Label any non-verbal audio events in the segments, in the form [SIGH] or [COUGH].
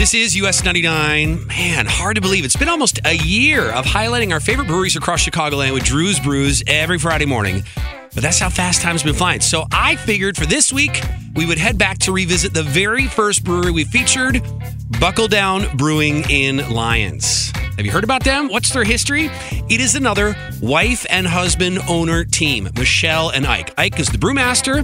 This is US 99. Man, hard to believe. It's been almost a year of highlighting our favorite breweries across Chicagoland with Drew's Brews every Friday morning. But that's how fast time's been flying. So I figured for this week, we would head back to revisit the very first brewery we featured, Buckle Down Brewing in Lyons. Have you heard about them? What's their history? It is another wife and husband owner team, Michelle and Ike. Ike is the brewmaster,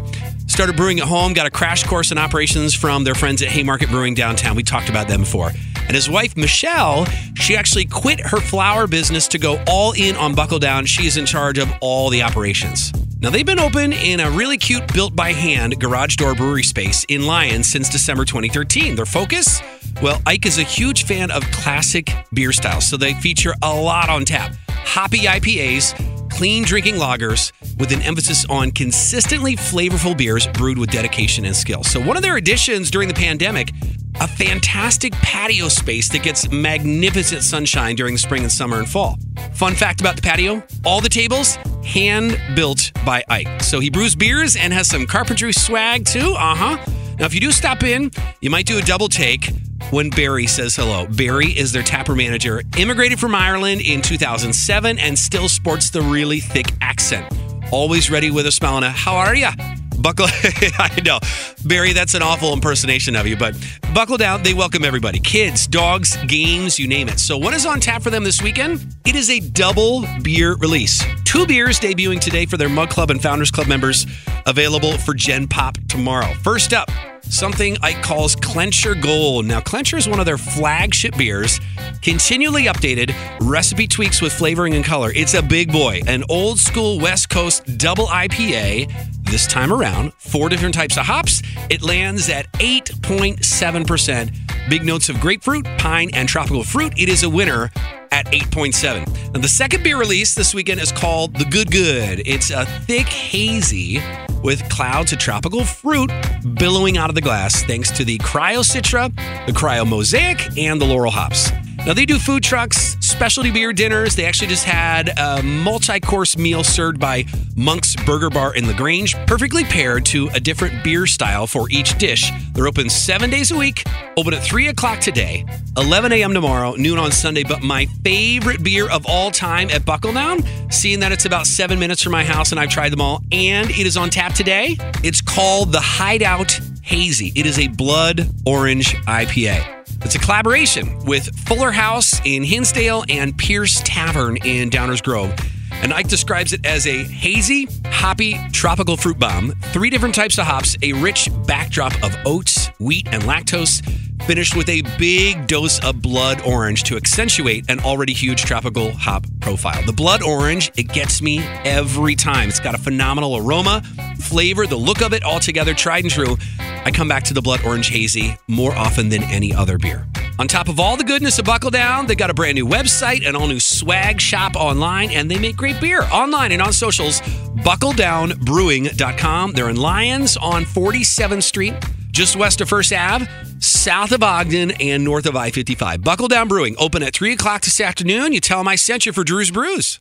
started brewing at home, got a crash course in operations from their friends at Haymarket Brewing downtown. We talked about them before. And his wife, Michelle, she actually quit her flower business to go all in on Buckle Down. She is in charge of all the operations. Now, they've been open in a really cute, built by hand garage door brewery space in Lyons since December 2013. Their focus? Well, Ike is a huge fan of classic beer styles, so they feature a lot on tap hoppy IPAs, clean drinking lagers, with an emphasis on consistently flavorful beers brewed with dedication and skill. So, one of their additions during the pandemic, a fantastic patio space that gets magnificent sunshine during the spring and summer and fall. Fun fact about the patio all the tables hand built by Ike. So, he brews beers and has some carpentry swag too. Uh huh. Now, if you do stop in, you might do a double take when Barry says hello. Barry is their tapper manager, immigrated from Ireland in 2007 and still sports the really thick accent. Always ready with a smile and a how are ya? Buckle, [LAUGHS] I know. Barry, that's an awful impersonation of you, but buckle down. They welcome everybody kids, dogs, games, you name it. So, what is on tap for them this weekend? It is a double beer release. Two beers debuting today for their Mug Club and Founders Club members, available for Gen Pop tomorrow. First up, something Ike calls Clencher Gold. Now, Clencher is one of their flagship beers, continually updated, recipe tweaks with flavoring and color. It's a big boy, an old school West Coast double IPA. This time around, four different types of hops. It lands at 8.7%. Big notes of grapefruit, pine, and tropical fruit. It is a winner at 8.7. Now, the second beer release this weekend is called The Good Good. It's a thick, hazy with clouds of tropical fruit billowing out of the glass thanks to the Cryo Citra, the Cryo Mosaic, and the Loral hops. Now, they do food trucks, specialty beer dinners. They actually just had a multi course meal served by Monk's Burger Bar in LaGrange, perfectly paired to a different beer style for each dish. They're open seven days a week, open at 3 o'clock today, 11 a.m. tomorrow, noon on Sunday. But my favorite beer of all time at Buckle Down, seeing that it's about seven minutes from my house and I've tried them all, and it is on tap today, it's called the Hideout Hazy. It is a blood orange IPA. It's a collaboration with Fuller House in Hinsdale and Pierce Tavern in Downers Grove. And Ike describes it as a hazy, hoppy, tropical fruit bomb, three different types of hops, a rich backdrop of oats, wheat, and lactose, finished with a big dose of blood orange to accentuate an already huge tropical hop profile. The blood orange, it gets me every time. It's got a phenomenal aroma, flavor, the look of it all together, tried and true. I come back to the blood orange hazy more often than any other beer. On top of all the goodness of Buckle Down, they got a brand new website, an all new swag shop online, and they make great beer online and on socials. BuckleDownBrewing.com. They're in Lyons on 47th Street, just west of First Ave, south of Ogden, and north of I 55. Buckle Down Brewing, open at 3 o'clock this afternoon. You tell them I sent you for Drew's Brews.